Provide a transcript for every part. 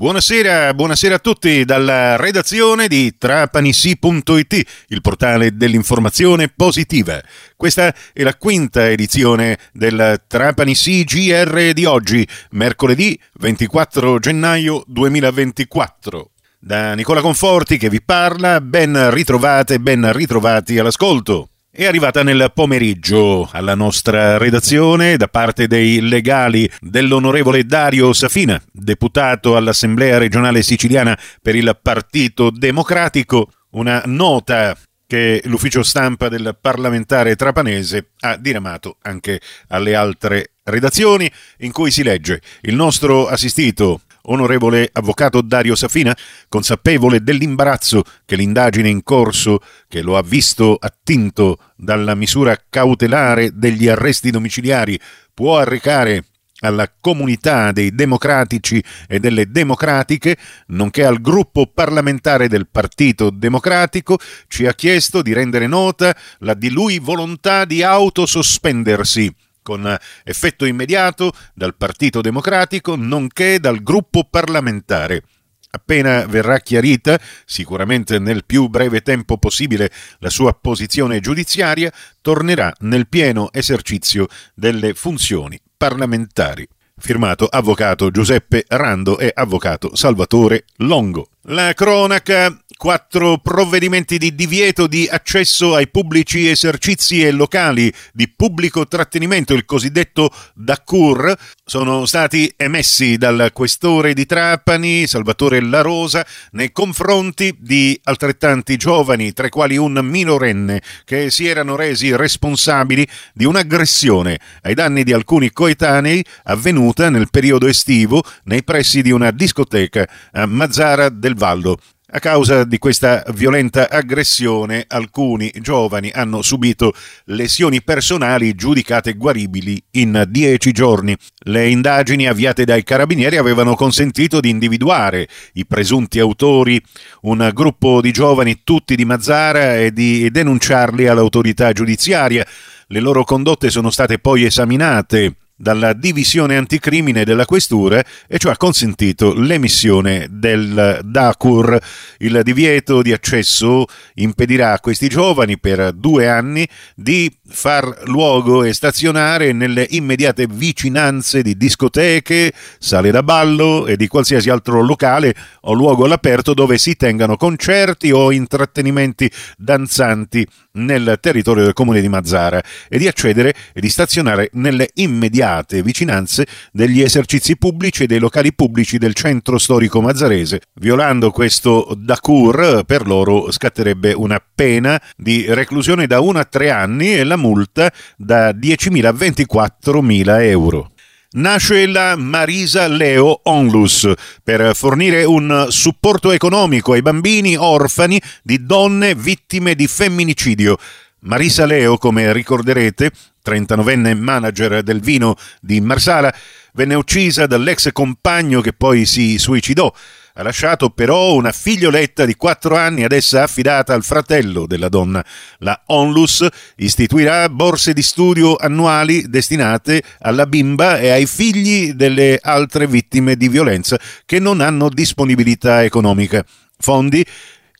Buonasera, buonasera a tutti dalla redazione di trapanisi.it, il portale dell'informazione positiva. Questa è la quinta edizione del Trapanisi GR di oggi, mercoledì 24 gennaio 2024. Da Nicola Conforti che vi parla, ben ritrovate, ben ritrovati all'ascolto. È arrivata nel pomeriggio alla nostra redazione da parte dei legali dell'onorevole Dario Safina, deputato all'Assemblea regionale siciliana per il Partito Democratico, una nota che l'ufficio stampa del parlamentare trapanese ha diramato anche alle altre redazioni in cui si legge il nostro assistito Onorevole Avvocato Dario Safina, consapevole dell'imbarazzo che l'indagine in corso, che lo ha visto attinto dalla misura cautelare degli arresti domiciliari, può arrecare alla comunità dei democratici e delle democratiche, nonché al gruppo parlamentare del Partito Democratico, ci ha chiesto di rendere nota la di lui volontà di autosospendersi con effetto immediato dal Partito Democratico nonché dal gruppo parlamentare. Appena verrà chiarita, sicuramente nel più breve tempo possibile, la sua posizione giudiziaria, tornerà nel pieno esercizio delle funzioni parlamentari. Firmato Avvocato Giuseppe Rando e Avvocato Salvatore Longo. La cronaca quattro provvedimenti di divieto di accesso ai pubblici esercizi e locali di pubblico trattenimento, il cosiddetto DACUR, sono stati emessi dal questore di Trapani, Salvatore La Rosa, nei confronti di altrettanti giovani, tra i quali un minorenne, che si erano resi responsabili di un'aggressione ai danni di alcuni coetanei avvenuta nel periodo estivo nei pressi di una discoteca a Mazzara del Valdo. A causa di questa violenta aggressione alcuni giovani hanno subito lesioni personali giudicate guaribili in dieci giorni. Le indagini avviate dai carabinieri avevano consentito di individuare i presunti autori, un gruppo di giovani tutti di Mazzara e di denunciarli all'autorità giudiziaria. Le loro condotte sono state poi esaminate dalla divisione anticrimine della questura e ciò ha consentito l'emissione del DACUR. Il divieto di accesso impedirà a questi giovani per due anni di far luogo e stazionare nelle immediate vicinanze di discoteche, sale da ballo e di qualsiasi altro locale o luogo all'aperto dove si tengano concerti o intrattenimenti danzanti nel territorio del comune di Mazzara e di accedere e di stazionare nelle immediate vicinanze degli esercizi pubblici e dei locali pubblici del centro storico mazzarese. Violando questo DACUR per loro scatterebbe una pena di reclusione da 1 a 3 anni e la multa da 10.000 a 24.000 euro nasce la Marisa Leo Onlus per fornire un supporto economico ai bambini orfani di donne vittime di femminicidio. Marisa Leo, come ricorderete, 39enne manager del vino di Marsala, venne uccisa dall'ex compagno che poi si suicidò. Ha lasciato però una figlioletta di 4 anni ad essa affidata al fratello della donna. La Onlus istituirà borse di studio annuali destinate alla bimba e ai figli delle altre vittime di violenza che non hanno disponibilità economica. Fondi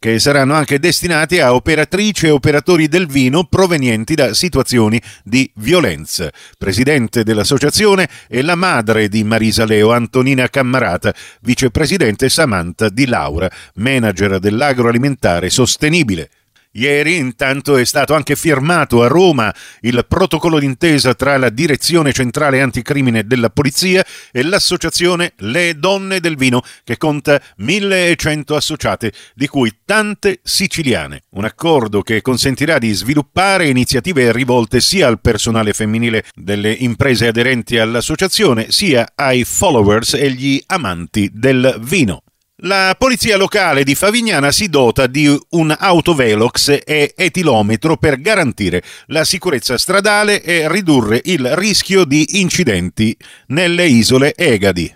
che saranno anche destinati a operatrici e operatori del vino provenienti da situazioni di violenza. Presidente dell'associazione è la madre di Marisa Leo, Antonina Cammarata, vicepresidente Samantha Di Laura, manager dell'agroalimentare sostenibile. Ieri intanto è stato anche firmato a Roma il protocollo d'intesa tra la Direzione Centrale Anticrimine della Polizia e l'associazione Le Donne del Vino che conta 1100 associate, di cui tante siciliane. Un accordo che consentirà di sviluppare iniziative rivolte sia al personale femminile delle imprese aderenti all'associazione sia ai followers e gli amanti del vino. La polizia locale di Favignana si dota di un autovelox e etilometro per garantire la sicurezza stradale e ridurre il rischio di incidenti nelle isole Egadi.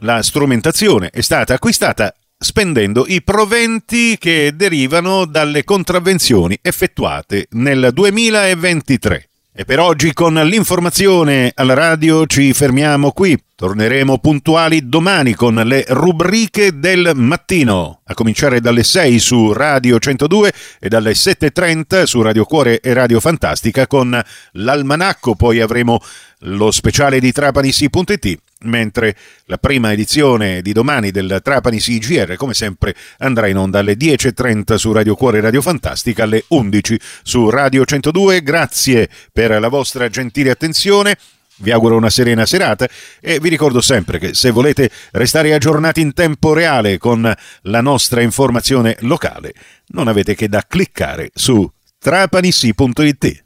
La strumentazione è stata acquistata spendendo i proventi che derivano dalle contravvenzioni effettuate nel 2023. E per oggi con l'informazione alla radio ci fermiamo qui. Torneremo puntuali domani con le rubriche del mattino, a cominciare dalle 6 su Radio 102 e dalle 7.30 su Radio Cuore e Radio Fantastica con l'almanacco, poi avremo lo speciale di trapanisi.it, mentre la prima edizione di domani del Trapani CGR, come sempre, andrà in onda alle 10.30 su Radio Cuore e Radio Fantastica, alle 11 su Radio 102. Grazie per la vostra gentile attenzione. Vi auguro una serena serata e vi ricordo sempre che se volete restare aggiornati in tempo reale con la nostra informazione locale, non avete che da cliccare su trapanissi.it.